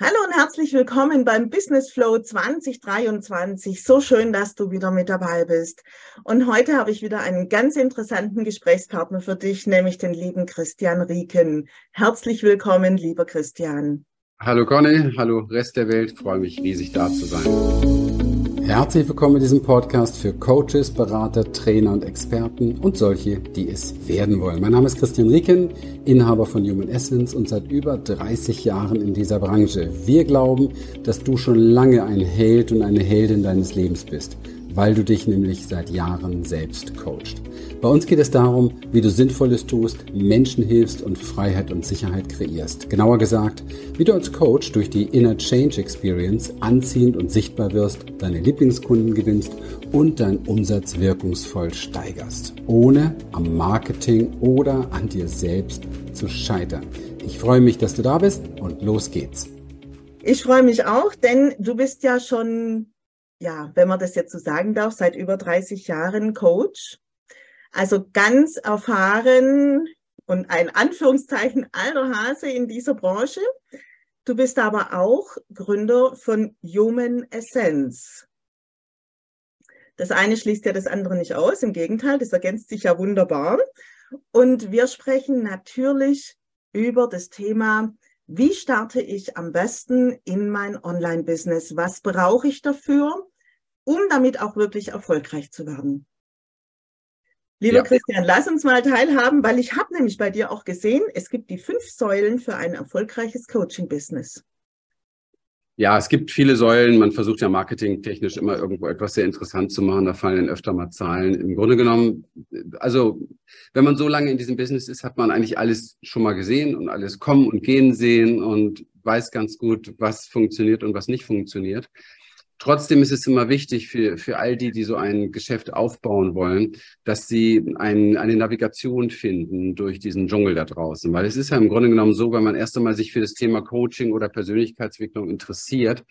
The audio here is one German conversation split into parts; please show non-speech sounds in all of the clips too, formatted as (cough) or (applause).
Hallo und herzlich willkommen beim Business Flow 2023. So schön, dass du wieder mit dabei bist. Und heute habe ich wieder einen ganz interessanten Gesprächspartner für dich, nämlich den lieben Christian Rieken. Herzlich willkommen, lieber Christian. Hallo Conny, hallo Rest der Welt. Freue mich riesig da zu sein. Herzlich willkommen in diesem Podcast für Coaches, Berater, Trainer und Experten und solche, die es werden wollen. Mein Name ist Christian Rieken, Inhaber von Human Essence und seit über 30 Jahren in dieser Branche. Wir glauben, dass du schon lange ein Held und eine Heldin deines Lebens bist weil du dich nämlich seit Jahren selbst coachst. Bei uns geht es darum, wie du Sinnvolles tust, Menschen hilfst und Freiheit und Sicherheit kreierst. Genauer gesagt, wie du als Coach durch die Inner Change Experience anziehend und sichtbar wirst, deine Lieblingskunden gewinnst und deinen Umsatz wirkungsvoll steigerst, ohne am Marketing oder an dir selbst zu scheitern. Ich freue mich, dass du da bist und los geht's. Ich freue mich auch, denn du bist ja schon ja, wenn man das jetzt so sagen darf, seit über 30 Jahren Coach. Also ganz erfahren und ein Anführungszeichen alter Hase in dieser Branche. Du bist aber auch Gründer von Human Essence. Das eine schließt ja das andere nicht aus. Im Gegenteil, das ergänzt sich ja wunderbar. Und wir sprechen natürlich über das Thema wie starte ich am besten in mein Online-Business? Was brauche ich dafür, um damit auch wirklich erfolgreich zu werden? Lieber ja. Christian, lass uns mal teilhaben, weil ich habe nämlich bei dir auch gesehen, es gibt die fünf Säulen für ein erfolgreiches Coaching-Business. Ja, es gibt viele Säulen. Man versucht ja marketingtechnisch immer irgendwo etwas sehr interessant zu machen. Da fallen dann öfter mal Zahlen. Im Grunde genommen, also wenn man so lange in diesem Business ist, hat man eigentlich alles schon mal gesehen und alles kommen und gehen sehen und weiß ganz gut, was funktioniert und was nicht funktioniert. Trotzdem ist es immer wichtig für, für all die, die so ein Geschäft aufbauen wollen, dass sie ein, eine Navigation finden durch diesen Dschungel da draußen. Weil es ist ja im Grunde genommen so, wenn man erst einmal sich für das Thema Coaching oder Persönlichkeitsentwicklung interessiert,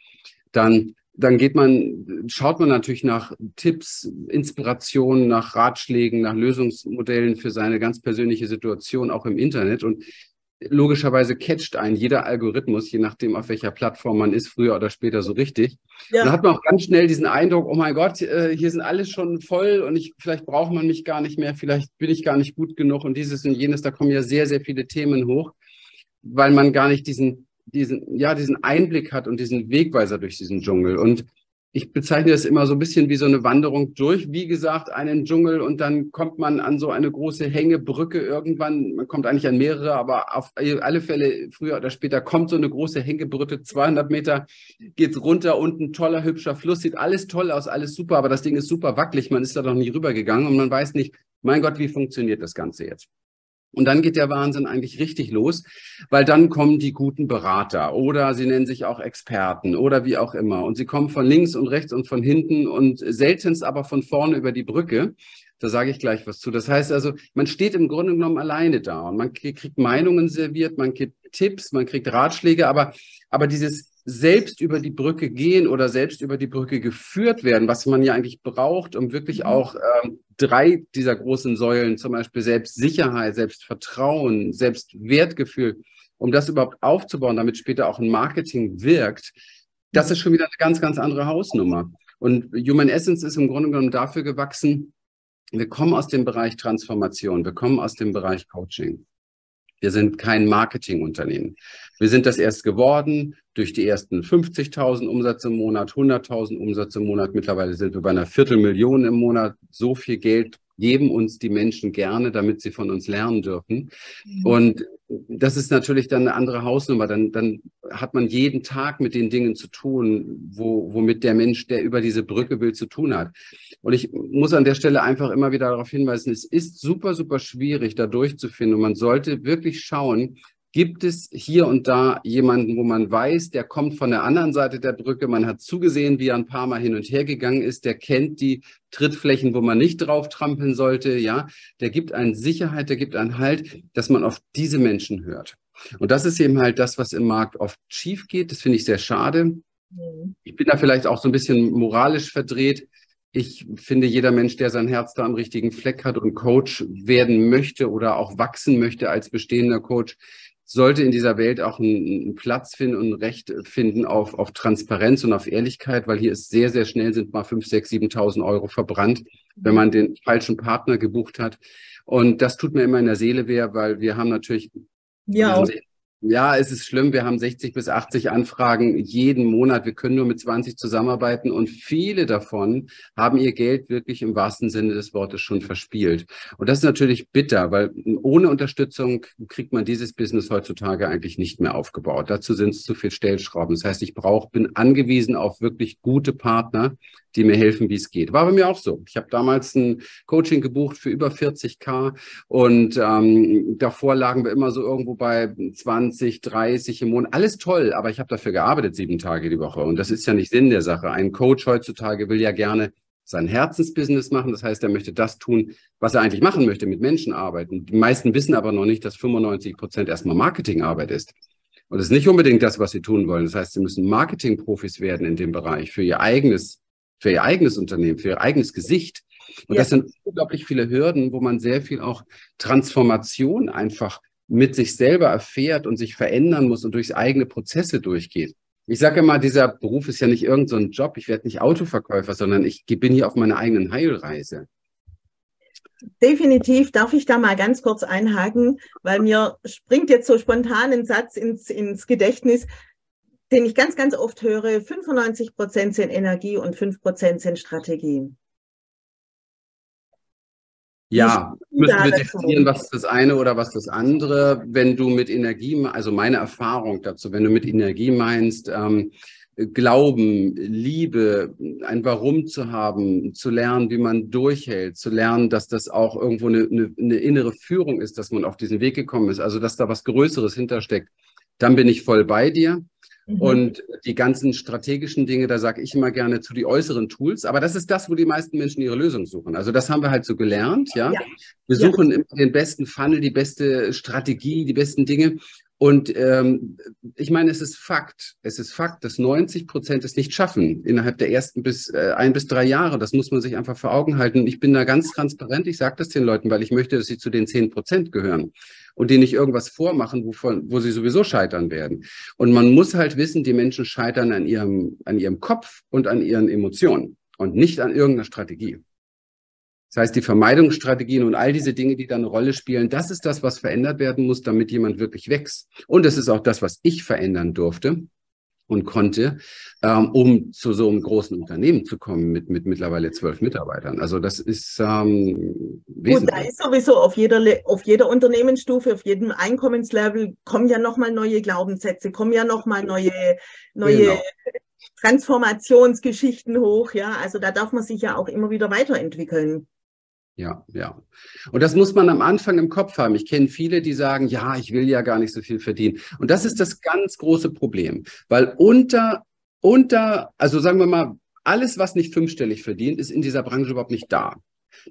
dann dann geht man, schaut man natürlich nach Tipps, Inspirationen, nach Ratschlägen, nach Lösungsmodellen für seine ganz persönliche Situation auch im Internet. Und logischerweise catcht einen jeder Algorithmus, je nachdem, auf welcher Plattform man ist, früher oder später so richtig. Ja. Dann hat man auch ganz schnell diesen Eindruck, oh mein Gott, äh, hier sind alles schon voll und ich, vielleicht braucht man mich gar nicht mehr, vielleicht bin ich gar nicht gut genug und dieses und jenes, da kommen ja sehr, sehr viele Themen hoch, weil man gar nicht diesen, diesen, ja, diesen Einblick hat und diesen Wegweiser durch diesen Dschungel. Und ich bezeichne das immer so ein bisschen wie so eine Wanderung durch, wie gesagt, einen Dschungel und dann kommt man an so eine große Hängebrücke irgendwann. Man kommt eigentlich an mehrere, aber auf alle Fälle früher oder später kommt so eine große Hängebrücke, 200 Meter geht's runter, unten toller, hübscher Fluss, sieht alles toll aus, alles super, aber das Ding ist super wackelig, man ist da noch nie rübergegangen und man weiß nicht, mein Gott, wie funktioniert das Ganze jetzt? Und dann geht der Wahnsinn eigentlich richtig los, weil dann kommen die guten Berater oder sie nennen sich auch Experten oder wie auch immer. Und sie kommen von links und rechts und von hinten und seltenst aber von vorne über die Brücke. Da sage ich gleich was zu. Das heißt also, man steht im Grunde genommen alleine da und man kriegt Meinungen serviert, man kriegt Tipps, man kriegt Ratschläge, aber, aber dieses selbst über die Brücke gehen oder selbst über die Brücke geführt werden, was man ja eigentlich braucht, um wirklich mhm. auch ähm, drei dieser großen Säulen, zum Beispiel Selbstsicherheit, Selbstvertrauen, Selbstwertgefühl, um das überhaupt aufzubauen, damit später auch ein Marketing wirkt, das ist schon wieder eine ganz, ganz andere Hausnummer. Und Human Essence ist im Grunde genommen dafür gewachsen, wir kommen aus dem Bereich Transformation, wir kommen aus dem Bereich Coaching. Wir sind kein Marketingunternehmen. Wir sind das erst geworden durch die ersten 50.000 Umsätze im Monat, 100.000 Umsätze im Monat. Mittlerweile sind wir bei einer Viertelmillion im Monat. So viel Geld geben uns die Menschen gerne, damit sie von uns lernen dürfen. Mhm. Und das ist natürlich dann eine andere Hausnummer. Dann, dann hat man jeden Tag mit den Dingen zu tun, wo, womit der Mensch, der über diese Brücke will, zu tun hat. Und ich muss an der Stelle einfach immer wieder darauf hinweisen, es ist super, super schwierig, da durchzufinden. Und man sollte wirklich schauen, Gibt es hier und da jemanden, wo man weiß, der kommt von der anderen Seite der Brücke, man hat zugesehen, wie er ein paar Mal hin und her gegangen ist, der kennt die Trittflächen, wo man nicht drauf trampeln sollte, ja, der gibt einen Sicherheit, der gibt einen Halt, dass man auf diese Menschen hört. Und das ist eben halt das, was im Markt oft schief geht. Das finde ich sehr schade. Mhm. Ich bin da vielleicht auch so ein bisschen moralisch verdreht. Ich finde, jeder Mensch, der sein Herz da am richtigen Fleck hat und Coach werden möchte oder auch wachsen möchte als bestehender Coach, sollte in dieser Welt auch einen, Platz finden und ein Recht finden auf, auf Transparenz und auf Ehrlichkeit, weil hier ist sehr, sehr schnell sind mal 5, 6, 7.000 Euro verbrannt, wenn man den falschen Partner gebucht hat. Und das tut mir immer in der Seele weh, weil wir haben natürlich ja. Ja, es ist schlimm. Wir haben 60 bis 80 Anfragen jeden Monat. Wir können nur mit 20 zusammenarbeiten und viele davon haben ihr Geld wirklich im wahrsten Sinne des Wortes schon verspielt. Und das ist natürlich bitter, weil ohne Unterstützung kriegt man dieses Business heutzutage eigentlich nicht mehr aufgebaut. Dazu sind es zu viel Stellschrauben. Das heißt, ich brauche, bin angewiesen auf wirklich gute Partner, die mir helfen, wie es geht. War bei mir auch so. Ich habe damals ein Coaching gebucht für über 40k und ähm, davor lagen wir immer so irgendwo bei 20, 30 im Monat. Alles toll, aber ich habe dafür gearbeitet sieben Tage die Woche und das ist ja nicht Sinn der Sache. Ein Coach heutzutage will ja gerne sein Herzensbusiness machen. Das heißt, er möchte das tun, was er eigentlich machen möchte, mit Menschen arbeiten. Die meisten wissen aber noch nicht, dass 95 Prozent erstmal Marketingarbeit ist. Und das ist nicht unbedingt das, was sie tun wollen. Das heißt, sie müssen Marketingprofis werden in dem Bereich für ihr eigenes für ihr eigenes Unternehmen, für ihr eigenes Gesicht. Und ja. das sind unglaublich viele Hürden, wo man sehr viel auch Transformation einfach mit sich selber erfährt und sich verändern muss und durch eigene Prozesse durchgeht. Ich sage immer, dieser Beruf ist ja nicht irgendein so Job. Ich werde nicht Autoverkäufer, sondern ich bin hier auf meiner eigenen Heilreise. Definitiv darf ich da mal ganz kurz einhaken, weil mir springt jetzt so spontan ein Satz ins, ins Gedächtnis den ich ganz, ganz oft höre, 95 Prozent sind Energie und 5 Prozent sind Strategie. Ja, müssen wir definieren, was das eine oder was das andere. Wenn du mit Energie, also meine Erfahrung dazu, wenn du mit Energie meinst, ähm, Glauben, Liebe, ein Warum zu haben, zu lernen, wie man durchhält, zu lernen, dass das auch irgendwo eine, eine, eine innere Führung ist, dass man auf diesen Weg gekommen ist, also dass da was Größeres hintersteckt, dann bin ich voll bei dir. Mhm. Und die ganzen strategischen Dinge, da sage ich immer gerne zu die äußeren Tools. Aber das ist das, wo die meisten Menschen ihre Lösung suchen. Also das haben wir halt so gelernt, ja. ja. Wir suchen ja. den besten Funnel, die beste Strategie, die besten Dinge. Und ähm, ich meine, es ist Fakt, es ist Fakt, dass 90 Prozent es nicht schaffen innerhalb der ersten bis äh, ein bis drei Jahre. Das muss man sich einfach vor Augen halten. Ich bin da ganz transparent. Ich sage das den Leuten, weil ich möchte, dass sie zu den 10 Prozent gehören und denen nicht irgendwas vormachen, wovon, wo sie sowieso scheitern werden. Und man muss halt wissen, die Menschen scheitern an ihrem, an ihrem Kopf und an ihren Emotionen und nicht an irgendeiner Strategie. Das heißt, die Vermeidungsstrategien und all diese Dinge, die da eine Rolle spielen, das ist das, was verändert werden muss, damit jemand wirklich wächst. Und es ist auch das, was ich verändern durfte und konnte, ähm, um zu so einem großen Unternehmen zu kommen mit, mit mittlerweile zwölf Mitarbeitern. Also das ist ähm, Gut, da ist sowieso auf jeder, auf jeder Unternehmensstufe, auf jedem Einkommenslevel kommen ja nochmal neue Glaubenssätze, kommen ja nochmal neue, neue genau. Transformationsgeschichten hoch. Ja, also da darf man sich ja auch immer wieder weiterentwickeln. Ja, ja. Und das muss man am Anfang im Kopf haben. Ich kenne viele, die sagen, ja, ich will ja gar nicht so viel verdienen. Und das ist das ganz große Problem, weil unter, unter, also sagen wir mal, alles, was nicht fünfstellig verdient, ist in dieser Branche überhaupt nicht da.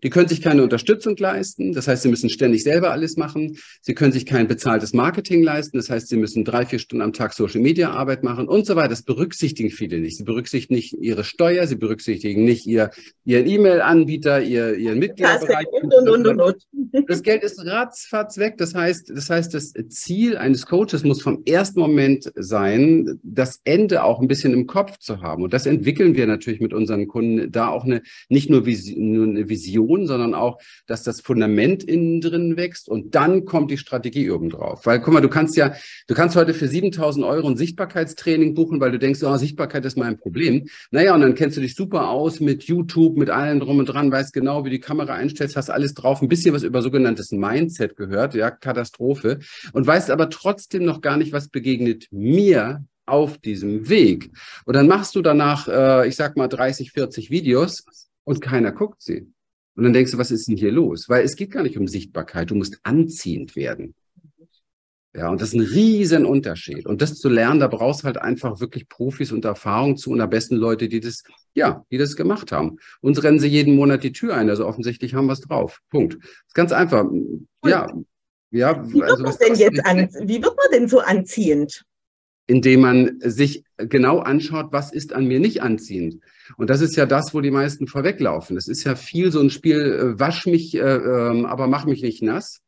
Die können sich keine Unterstützung leisten. Das heißt, sie müssen ständig selber alles machen. Sie können sich kein bezahltes Marketing leisten. Das heißt, sie müssen drei, vier Stunden am Tag Social Media Arbeit machen und so weiter. Das berücksichtigen viele nicht. Sie berücksichtigen nicht ihre Steuer. Sie berücksichtigen nicht ihr, ihren E-Mail-Anbieter, ihr, ihren Mitgliederbereich. Und, und, und, und. Das Geld ist ratzfatz weg. Das heißt, das heißt, das Ziel eines Coaches muss vom ersten Moment sein, das Ende auch ein bisschen im Kopf zu haben. Und das entwickeln wir natürlich mit unseren Kunden da auch eine, nicht nur, Vision, nur eine Vision, Vision, sondern auch, dass das Fundament innen drin wächst und dann kommt die Strategie obendrauf. Weil, guck mal, du kannst ja, du kannst heute für 7000 Euro ein Sichtbarkeitstraining buchen, weil du denkst, oh, Sichtbarkeit ist mein Problem. Naja, und dann kennst du dich super aus mit YouTube, mit allen drum und dran, weißt genau, wie die Kamera einstellst, hast alles drauf, ein bisschen was über sogenanntes Mindset gehört, ja, Katastrophe. Und weißt aber trotzdem noch gar nicht, was begegnet mir auf diesem Weg. Und dann machst du danach, äh, ich sag mal, 30, 40 Videos und keiner guckt sie. Und dann denkst du, was ist denn hier los? Weil es geht gar nicht um Sichtbarkeit, du musst anziehend werden. Ja, und das ist ein riesen Unterschied. Und das zu lernen, da brauchst halt einfach wirklich Profis und Erfahrung zu und am besten Leute, die das, ja, die das gemacht haben. Uns rennen sie jeden Monat die Tür ein, also offensichtlich haben wir es drauf. Punkt. Das ist ganz einfach. Ja, ja. Wie wird also, man denn jetzt an, wie wird man denn so anziehend? indem man sich genau anschaut, was ist an mir nicht anziehend. Und das ist ja das, wo die meisten vorweglaufen. Es ist ja viel so ein Spiel, äh, wasch mich, äh, äh, aber mach mich nicht nass.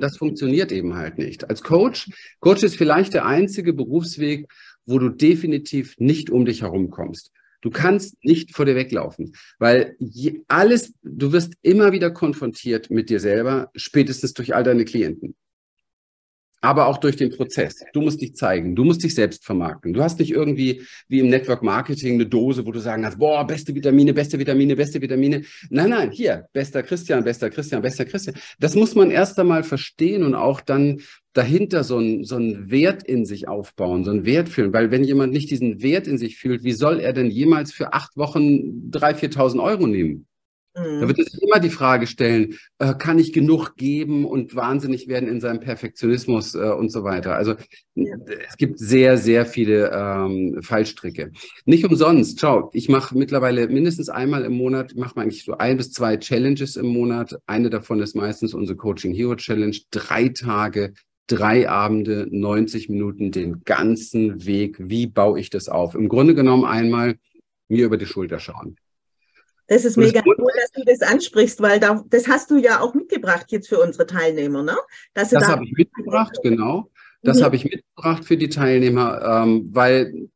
Das funktioniert eben halt nicht. Als Coach, Coach ist vielleicht der einzige Berufsweg, wo du definitiv nicht um dich herum kommst. Du kannst nicht vor dir weglaufen, weil alles, du wirst immer wieder konfrontiert mit dir selber, spätestens durch all deine Klienten aber auch durch den Prozess. Du musst dich zeigen, du musst dich selbst vermarkten. Du hast nicht irgendwie wie im Network Marketing eine Dose, wo du sagen kannst, boah, beste Vitamine, beste Vitamine, beste Vitamine. Nein, nein, hier, bester Christian, bester Christian, bester Christian. Das muss man erst einmal verstehen und auch dann dahinter so ein, so ein Wert in sich aufbauen, so ein Wert fühlen. Weil wenn jemand nicht diesen Wert in sich fühlt, wie soll er denn jemals für acht Wochen 3.000, 4.000 Euro nehmen? Da mhm. wird es immer die Frage stellen, äh, kann ich genug geben und wahnsinnig werden in seinem Perfektionismus äh, und so weiter. Also ja. es gibt sehr, sehr viele ähm, Fallstricke. Nicht umsonst, schau, ich mache mittlerweile mindestens einmal im Monat, mache eigentlich so ein bis zwei Challenges im Monat. Eine davon ist meistens unsere Coaching Hero Challenge. Drei Tage drei Abende, 90 Minuten, den ganzen Weg. Wie baue ich das auf? Im Grunde genommen einmal mir über die Schulter schauen. Das ist mega cool, dass du das ansprichst, weil da, das hast du ja auch mitgebracht jetzt für unsere Teilnehmer, ne? das da habe ich mitgebracht, genau. Das mhm. habe ich mitgebracht für die Teilnehmer, ähm, weil,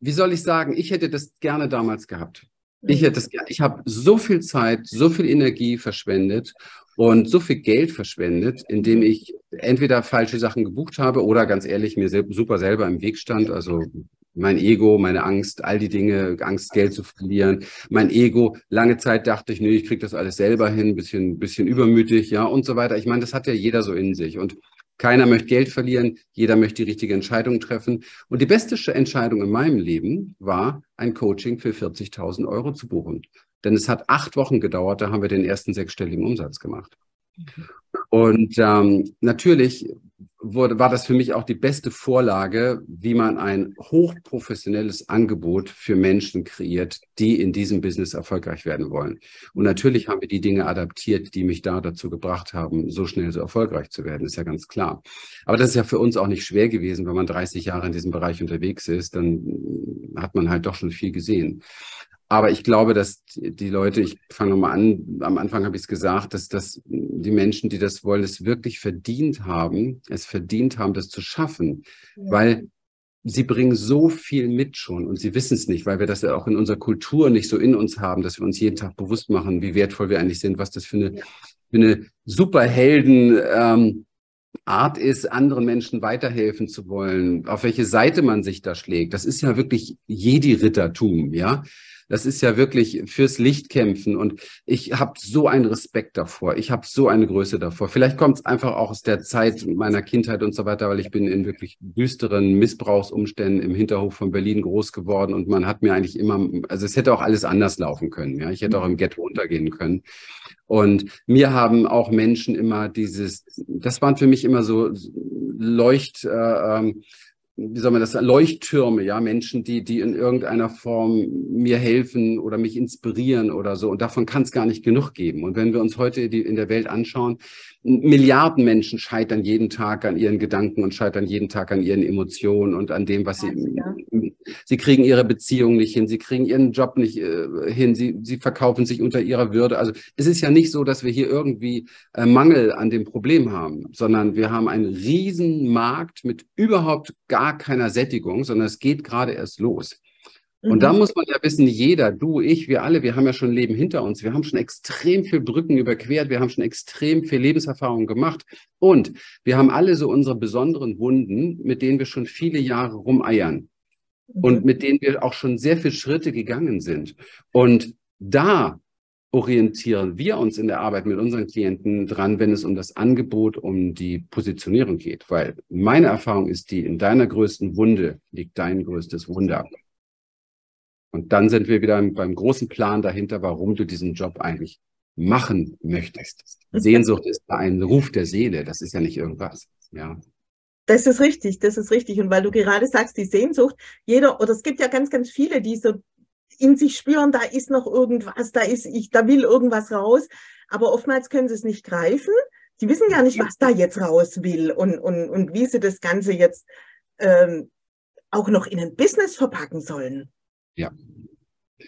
wie soll ich sagen, ich hätte das gerne damals gehabt. Ich hätte es ich habe so viel Zeit, so viel Energie verschwendet und so viel Geld verschwendet, indem ich entweder falsche Sachen gebucht habe oder ganz ehrlich mir super selber im Weg stand. Also mein Ego, meine Angst, all die Dinge, Angst, Geld zu verlieren. Mein Ego, lange Zeit dachte ich, nee, ich kriege das alles selber hin, bisschen, bisschen übermütig, ja, und so weiter. Ich meine, das hat ja jeder so in sich. Und keiner möchte Geld verlieren, jeder möchte die richtige Entscheidung treffen. Und die beste Entscheidung in meinem Leben war, ein Coaching für 40.000 Euro zu buchen. Denn es hat acht Wochen gedauert, da haben wir den ersten sechsstelligen Umsatz gemacht. Und ähm, natürlich wurde, war das für mich auch die beste Vorlage, wie man ein hochprofessionelles Angebot für Menschen kreiert, die in diesem Business erfolgreich werden wollen. Und natürlich haben wir die Dinge adaptiert, die mich da dazu gebracht haben, so schnell so erfolgreich zu werden, ist ja ganz klar. Aber das ist ja für uns auch nicht schwer gewesen, wenn man 30 Jahre in diesem Bereich unterwegs ist, dann hat man halt doch schon viel gesehen. Aber ich glaube, dass die Leute, ich fange nochmal an, am Anfang habe ich es gesagt, dass, dass die Menschen, die das wollen, es wirklich verdient haben, es verdient haben, das zu schaffen, ja. weil sie bringen so viel mit schon und sie wissen es nicht, weil wir das ja auch in unserer Kultur nicht so in uns haben, dass wir uns jeden Tag bewusst machen, wie wertvoll wir eigentlich sind, was das für eine, für eine Superhelden ähm, Art ist, anderen Menschen weiterhelfen zu wollen, auf welche Seite man sich da schlägt. Das ist ja wirklich Jedi-Rittertum, ja. Das ist ja wirklich fürs Licht kämpfen. Und ich habe so einen Respekt davor. Ich habe so eine Größe davor. Vielleicht kommt es einfach auch aus der Zeit meiner Kindheit und so weiter, weil ich bin in wirklich düsteren Missbrauchsumständen im Hinterhof von Berlin groß geworden. Und man hat mir eigentlich immer, also es hätte auch alles anders laufen können. Ja, ich hätte auch im Ghetto untergehen können. Und mir haben auch Menschen immer dieses, das waren für mich immer so Leucht, äh, ähm, wie soll man das sagen, Leuchttürme, ja, Menschen, die, die in irgendeiner Form mir helfen oder mich inspirieren oder so. Und davon kann es gar nicht genug geben. Und wenn wir uns heute die, in der Welt anschauen, Milliarden Menschen scheitern jeden Tag an ihren Gedanken und scheitern jeden Tag an ihren Emotionen und an dem, was sie, ja. sie kriegen ihre Beziehung nicht hin, sie kriegen ihren Job nicht äh, hin, sie, sie verkaufen sich unter ihrer Würde. Also es ist ja nicht so, dass wir hier irgendwie äh, Mangel an dem Problem haben, sondern wir haben einen riesen Markt mit überhaupt gar keiner Sättigung, sondern es geht gerade erst los. Und da mhm. muss man ja wissen, jeder, du, ich, wir alle, wir haben ja schon ein Leben hinter uns. Wir haben schon extrem viel Brücken überquert. Wir haben schon extrem viel Lebenserfahrung gemacht. Und wir haben alle so unsere besonderen Wunden, mit denen wir schon viele Jahre rumeiern. Und mhm. mit denen wir auch schon sehr viele Schritte gegangen sind. Und da orientieren wir uns in der Arbeit mit unseren Klienten dran, wenn es um das Angebot, um die Positionierung geht. Weil meine Erfahrung ist die, in deiner größten Wunde liegt dein größtes Wunder. Und dann sind wir wieder beim großen Plan dahinter, warum du diesen Job eigentlich machen möchtest. Sehnsucht ist ein Ruf der Seele. Das ist ja nicht irgendwas. Ja. Das ist richtig, das ist richtig. Und weil du gerade sagst, die Sehnsucht, jeder, oder es gibt ja ganz, ganz viele, die so in sich spüren, da ist noch irgendwas, da ist ich, da will irgendwas raus. Aber oftmals können sie es nicht greifen. Die wissen gar nicht, was da jetzt raus will und, und, und wie sie das Ganze jetzt ähm, auch noch in ein Business verpacken sollen. Ja.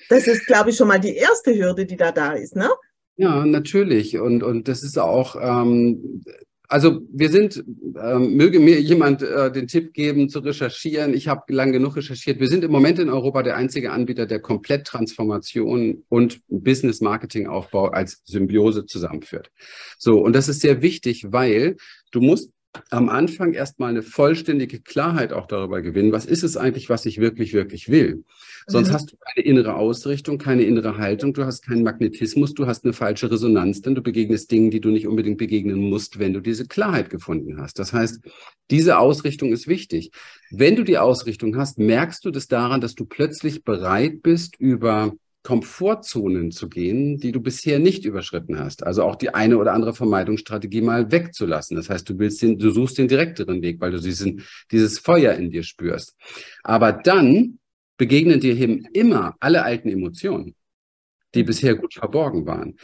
Das ist, glaube ich, schon mal die erste Hürde, die da da ist, ne? Ja, natürlich. Und, und das ist auch, ähm, also wir sind, äh, möge mir jemand äh, den Tipp geben zu recherchieren. Ich habe lang genug recherchiert. Wir sind im Moment in Europa der einzige Anbieter, der komplett Transformation und Business Marketing Aufbau als Symbiose zusammenführt. So, und das ist sehr wichtig, weil du musst am Anfang erstmal eine vollständige Klarheit auch darüber gewinnen, was ist es eigentlich, was ich wirklich, wirklich will. Sonst mhm. hast du keine innere Ausrichtung, keine innere Haltung, du hast keinen Magnetismus, du hast eine falsche Resonanz, denn du begegnest Dingen, die du nicht unbedingt begegnen musst, wenn du diese Klarheit gefunden hast. Das heißt, diese Ausrichtung ist wichtig. Wenn du die Ausrichtung hast, merkst du das daran, dass du plötzlich bereit bist, über Komfortzonen zu gehen, die du bisher nicht überschritten hast. Also auch die eine oder andere Vermeidungsstrategie mal wegzulassen. Das heißt, du willst den, du suchst den direkteren Weg, weil du diesen, dieses Feuer in dir spürst. Aber dann begegnen dir eben immer alle alten Emotionen die bisher gut verborgen waren.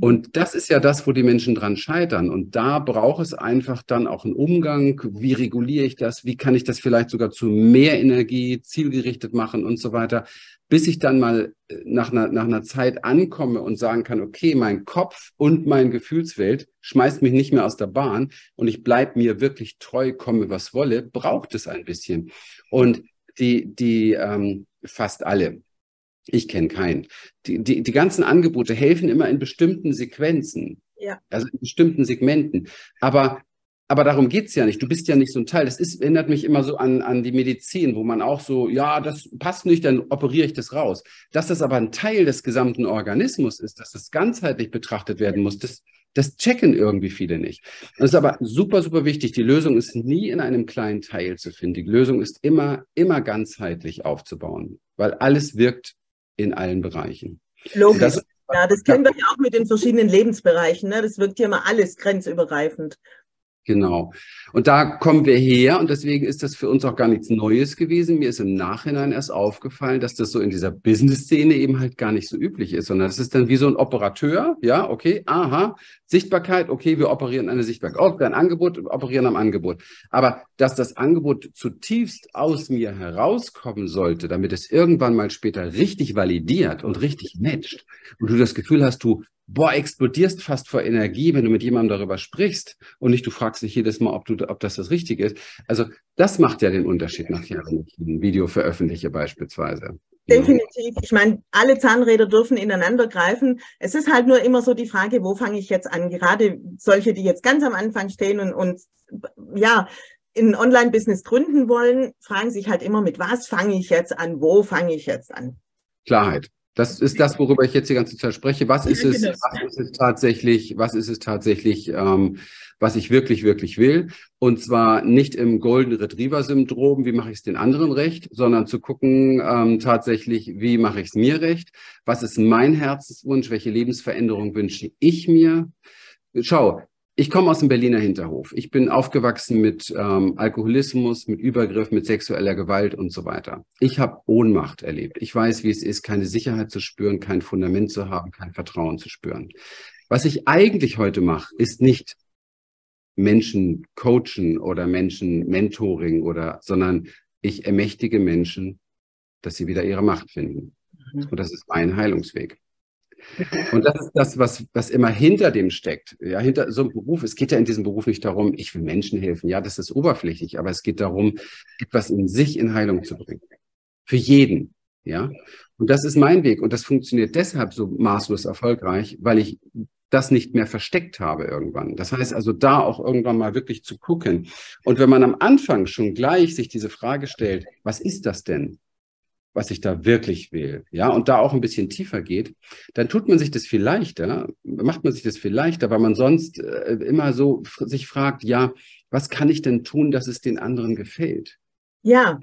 Und das ist ja das, wo die Menschen dran scheitern. Und da braucht es einfach dann auch einen Umgang. Wie reguliere ich das? Wie kann ich das vielleicht sogar zu mehr Energie zielgerichtet machen und so weiter? Bis ich dann mal äh, nach einer, nach einer Zeit ankomme und sagen kann, okay, mein Kopf und mein Gefühlswelt schmeißt mich nicht mehr aus der Bahn und ich bleibe mir wirklich treu, komme was wolle, braucht es ein bisschen. Und die, die ähm, fast alle, ich kenne keinen. Die, die, die ganzen Angebote helfen immer in bestimmten Sequenzen. Ja. Also in bestimmten Segmenten. Aber, aber darum geht's ja nicht. Du bist ja nicht so ein Teil. Das ist, erinnert mich immer so an, an die Medizin, wo man auch so, ja, das passt nicht, dann operiere ich das raus. Dass das aber ein Teil des gesamten Organismus ist, dass das ganzheitlich betrachtet werden muss, das, das checken irgendwie viele nicht. Das ist aber super, super wichtig. Die Lösung ist nie in einem kleinen Teil zu finden. Die Lösung ist immer, immer ganzheitlich aufzubauen, weil alles wirkt in allen Bereichen. Logisch. Das, ja, das kennen wir ja auch mit den verschiedenen Lebensbereichen. Ne? Das wirkt ja immer alles grenzübergreifend. Genau. Und da kommen wir her und deswegen ist das für uns auch gar nichts Neues gewesen. Mir ist im Nachhinein erst aufgefallen, dass das so in dieser Business-Szene eben halt gar nicht so üblich ist, sondern das ist dann wie so ein Operateur. Ja, okay, aha, Sichtbarkeit, okay, wir operieren eine Sichtbarkeit. Oh, ein Angebot, operieren am Angebot. Aber dass das Angebot zutiefst aus mir herauskommen sollte, damit es irgendwann mal später richtig validiert und richtig matcht und du das Gefühl hast, du boah, explodierst fast vor Energie, wenn du mit jemandem darüber sprichst und nicht du fragst dich jedes Mal, ob du, ob das das Richtige ist. Also das macht ja den Unterschied nachher, wenn ich ein Video veröffentliche beispielsweise. Definitiv. Ich meine, alle Zahnräder dürfen ineinander greifen. Es ist halt nur immer so die Frage, wo fange ich jetzt an? Gerade solche, die jetzt ganz am Anfang stehen und, und ja, ein Online-Business gründen wollen, fragen sich halt immer, mit was fange ich jetzt an? Wo fange ich jetzt an? Klarheit. Das ist das, worüber ich jetzt die ganze Zeit spreche. Was ist es, was ist es tatsächlich, was ist es tatsächlich, ähm, was ich wirklich, wirklich will? Und zwar nicht im Golden Retriever Syndrom, wie mache ich es den anderen recht, sondern zu gucken ähm, tatsächlich, wie mache ich es mir recht? Was ist mein Herzenswunsch? Welche Lebensveränderung wünsche ich mir? Schau, ich komme aus dem Berliner Hinterhof. Ich bin aufgewachsen mit ähm, Alkoholismus, mit Übergriff, mit sexueller Gewalt und so weiter. Ich habe Ohnmacht erlebt. Ich weiß, wie es ist, keine Sicherheit zu spüren, kein Fundament zu haben, kein Vertrauen zu spüren. Was ich eigentlich heute mache, ist nicht Menschen coachen oder Menschen Mentoring oder, sondern ich ermächtige Menschen, dass sie wieder ihre Macht finden. Mhm. Und das ist mein Heilungsweg. Und das ist das, was, was immer hinter dem steckt. Ja, hinter so einem Beruf. Es geht ja in diesem Beruf nicht darum, ich will Menschen helfen. Ja, das ist oberflächlich, aber es geht darum, etwas in sich in Heilung zu bringen. Für jeden. Ja. Und das ist mein Weg. Und das funktioniert deshalb so maßlos erfolgreich, weil ich das nicht mehr versteckt habe irgendwann. Das heißt also, da auch irgendwann mal wirklich zu gucken. Und wenn man am Anfang schon gleich sich diese Frage stellt, was ist das denn? Was ich da wirklich will, ja, und da auch ein bisschen tiefer geht, dann tut man sich das viel leichter, macht man sich das viel leichter, weil man sonst äh, immer so sich fragt, ja, was kann ich denn tun, dass es den anderen gefällt? Ja.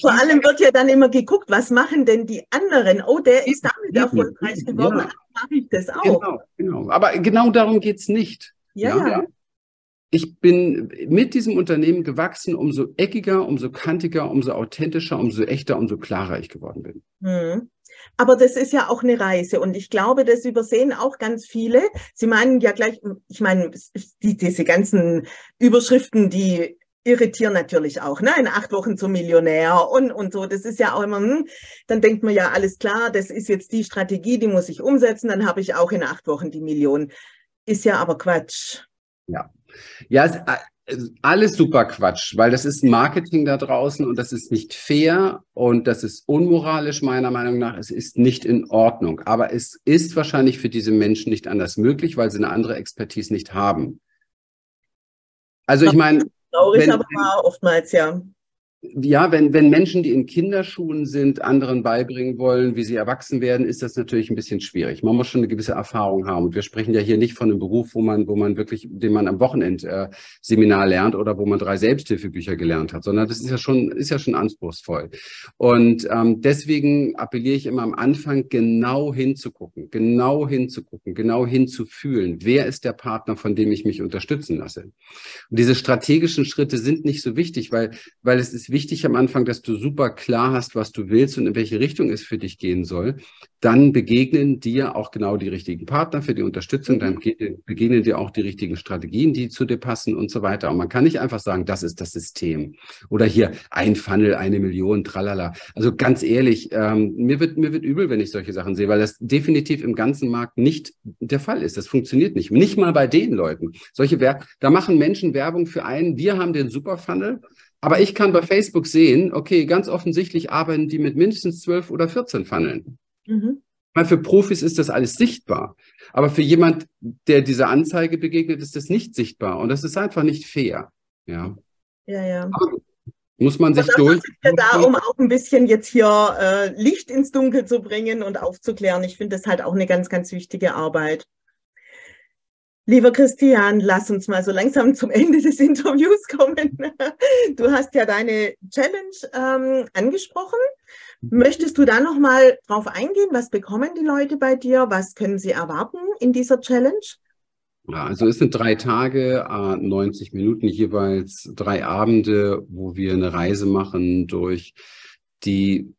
Vor allem wird ja dann immer geguckt, was machen denn die anderen? Oh, der ist damit erfolgreich geworden, ja. mache ich das auch. Genau, genau. Aber genau darum geht es nicht. ja. ja. ja ich bin mit diesem Unternehmen gewachsen, umso eckiger, umso kantiger, umso authentischer, umso echter, umso klarer ich geworden bin. Hm. Aber das ist ja auch eine Reise und ich glaube, das übersehen auch ganz viele. Sie meinen ja gleich, ich meine, die, diese ganzen Überschriften, die irritieren natürlich auch, ne? In acht Wochen zum Millionär und, und so. Das ist ja auch immer, hm, dann denkt man ja, alles klar, das ist jetzt die Strategie, die muss ich umsetzen, dann habe ich auch in acht Wochen die Million. Ist ja aber Quatsch. Ja. Ja, es, alles super Quatsch, weil das ist Marketing da draußen und das ist nicht fair und das ist unmoralisch meiner Meinung nach. Es ist nicht in Ordnung, aber es ist wahrscheinlich für diese Menschen nicht anders möglich, weil sie eine andere Expertise nicht haben. Also ich meine, Traurig, wenn, aber wahr oftmals, ja ja, wenn, wenn Menschen, die in Kinderschuhen sind, anderen beibringen wollen, wie sie erwachsen werden, ist das natürlich ein bisschen schwierig. Man muss schon eine gewisse Erfahrung haben. Und wir sprechen ja hier nicht von einem Beruf, wo man, wo man wirklich, den man am Wochenendseminar äh, lernt oder wo man drei Selbsthilfebücher gelernt hat, sondern das ist ja schon, ist ja schon anspruchsvoll. Und ähm, deswegen appelliere ich immer am Anfang, genau hinzugucken, genau hinzugucken, genau hinzufühlen. Wer ist der Partner, von dem ich mich unterstützen lasse? Und diese strategischen Schritte sind nicht so wichtig, weil, weil es ist wichtig am Anfang, dass du super klar hast, was du willst und in welche Richtung es für dich gehen soll. Dann begegnen dir auch genau die richtigen Partner für die Unterstützung. Dann begegnen dir auch die richtigen Strategien, die zu dir passen und so weiter. Und man kann nicht einfach sagen, das ist das System. Oder hier ein Funnel, eine Million, tralala. Also ganz ehrlich, ähm, mir, wird, mir wird übel, wenn ich solche Sachen sehe, weil das definitiv im ganzen Markt nicht der Fall ist. Das funktioniert nicht. Nicht mal bei den Leuten. Solche Wer da machen Menschen Werbung für einen. Wir haben den Super Funnel. Aber ich kann bei Facebook sehen, okay, ganz offensichtlich arbeiten die mit mindestens 12 oder 14 Funneln. Mhm. Weil für Profis ist das alles sichtbar. Aber für jemand, der dieser Anzeige begegnet, ist das nicht sichtbar. Und das ist einfach nicht fair. Ja, ja. ja. muss man sich durch. Ja da, um auch ein bisschen jetzt hier äh, Licht ins Dunkel zu bringen und aufzuklären. Ich finde das halt auch eine ganz, ganz wichtige Arbeit. Lieber Christian, lass uns mal so langsam zum Ende des Interviews kommen. (laughs) Du hast ja deine Challenge ähm, angesprochen. Möchtest du da noch mal drauf eingehen? Was bekommen die Leute bei dir? Was können sie erwarten in dieser Challenge? Ja, also es sind drei Tage, 90 Minuten jeweils, drei Abende, wo wir eine Reise machen durch die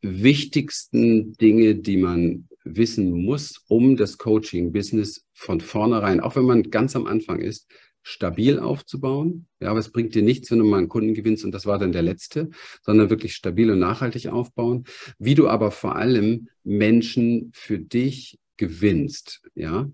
wichtigsten Dinge, die man wissen muss, um das Coaching-Business von vornherein, auch wenn man ganz am Anfang ist, stabil aufzubauen. Ja, aber es bringt dir nichts, wenn du mal einen Kunden gewinnst und das war dann der letzte, sondern wirklich stabil und nachhaltig aufbauen. Wie du aber vor allem Menschen für dich gewinnst. Ja,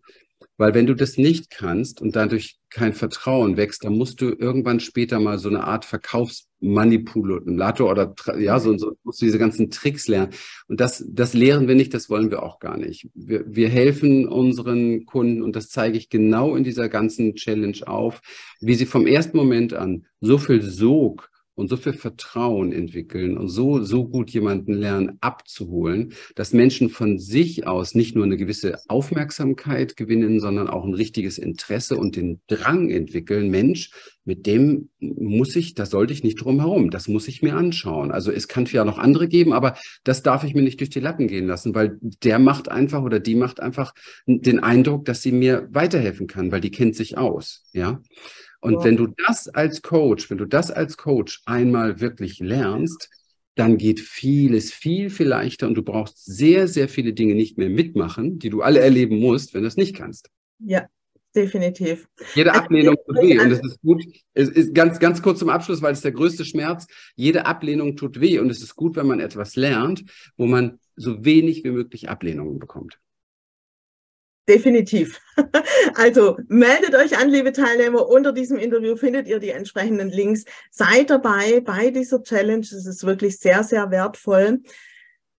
weil wenn du das nicht kannst und dadurch kein Vertrauen wächst, dann musst du irgendwann später mal so eine Art Verkaufsmanipulator oder ja, so, so musst du diese ganzen Tricks lernen. Und das, das lehren wir nicht, das wollen wir auch gar nicht. Wir, wir helfen unseren Kunden und das zeige ich genau in dieser ganzen Challenge auf, wie sie vom ersten Moment an so viel Sog und so viel Vertrauen entwickeln und so, so gut jemanden lernen abzuholen, dass Menschen von sich aus nicht nur eine gewisse Aufmerksamkeit gewinnen, sondern auch ein richtiges Interesse und den Drang entwickeln. Mensch, mit dem muss ich, da sollte ich nicht drum herum. Das muss ich mir anschauen. Also es kann ja noch andere geben, aber das darf ich mir nicht durch die Lappen gehen lassen, weil der macht einfach oder die macht einfach den Eindruck, dass sie mir weiterhelfen kann, weil die kennt sich aus. Ja. Und ja. wenn du das als Coach, wenn du das als Coach einmal wirklich lernst, dann geht vieles viel, viel leichter und du brauchst sehr, sehr viele Dinge nicht mehr mitmachen, die du alle erleben musst, wenn du es nicht kannst. Ja, definitiv. Jede also, Ablehnung tut weh und es ist gut, es ist ganz, ganz kurz zum Abschluss, weil es der größte Schmerz, jede Ablehnung tut weh und es ist gut, wenn man etwas lernt, wo man so wenig wie möglich Ablehnungen bekommt. Definitiv. (laughs) Also meldet euch an, liebe Teilnehmer. Unter diesem Interview findet ihr die entsprechenden Links. Seid dabei bei dieser Challenge. Es ist wirklich sehr, sehr wertvoll.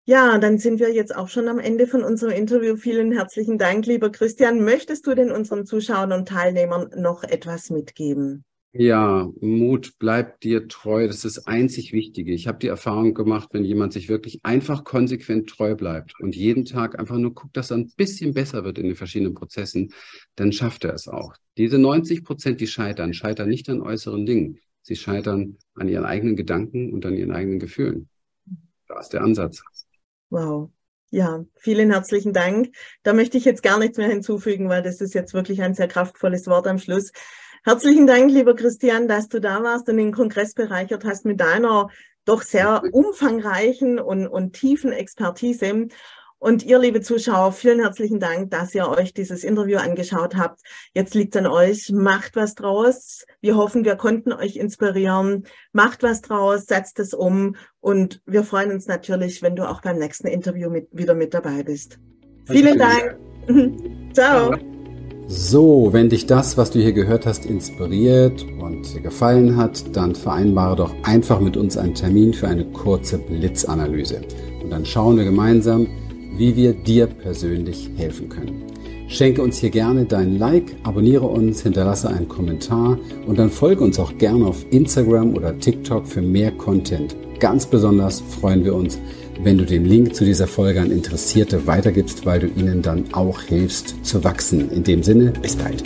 Ja, dann sind wir jetzt auch schon am Ende von unserem Interview. Vielen herzlichen Dank, lieber Christian. Möchtest du denn unseren Zuschauern und Teilnehmern noch etwas mitgeben? Ja, Mut, bleib dir treu. Das ist das einzig Wichtige. Ich habe die Erfahrung gemacht, wenn jemand sich wirklich einfach konsequent treu bleibt und jeden Tag einfach nur guckt, dass er ein bisschen besser wird in den verschiedenen Prozessen, dann schafft er es auch. Diese 90 Prozent, die scheitern, scheitern nicht an äußeren Dingen. Sie scheitern an ihren eigenen Gedanken und an ihren eigenen Gefühlen. Da ist der Ansatz. Wow. Ja, vielen herzlichen Dank. Da möchte ich jetzt gar nichts mehr hinzufügen, weil das ist jetzt wirklich ein sehr kraftvolles Wort am Schluss. Herzlichen Dank, lieber Christian, dass du da warst und den Kongress bereichert hast mit deiner doch sehr umfangreichen und, und tiefen Expertise. Und ihr, liebe Zuschauer, vielen herzlichen Dank, dass ihr euch dieses Interview angeschaut habt. Jetzt liegt an euch. Macht was draus. Wir hoffen, wir konnten euch inspirieren. Macht was draus, setzt es um. Und wir freuen uns natürlich, wenn du auch beim nächsten Interview mit, wieder mit dabei bist. Vielen Dank. (laughs) Ciao. So, wenn dich das, was du hier gehört hast, inspiriert und gefallen hat, dann vereinbare doch einfach mit uns einen Termin für eine kurze Blitzanalyse. Und dann schauen wir gemeinsam, wie wir dir persönlich helfen können. Schenke uns hier gerne dein Like, abonniere uns, hinterlasse einen Kommentar und dann folge uns auch gerne auf Instagram oder TikTok für mehr Content. Ganz besonders freuen wir uns, wenn du den Link zu dieser Folge an Interessierte weitergibst, weil du ihnen dann auch hilfst zu wachsen. In dem Sinne, bis bald.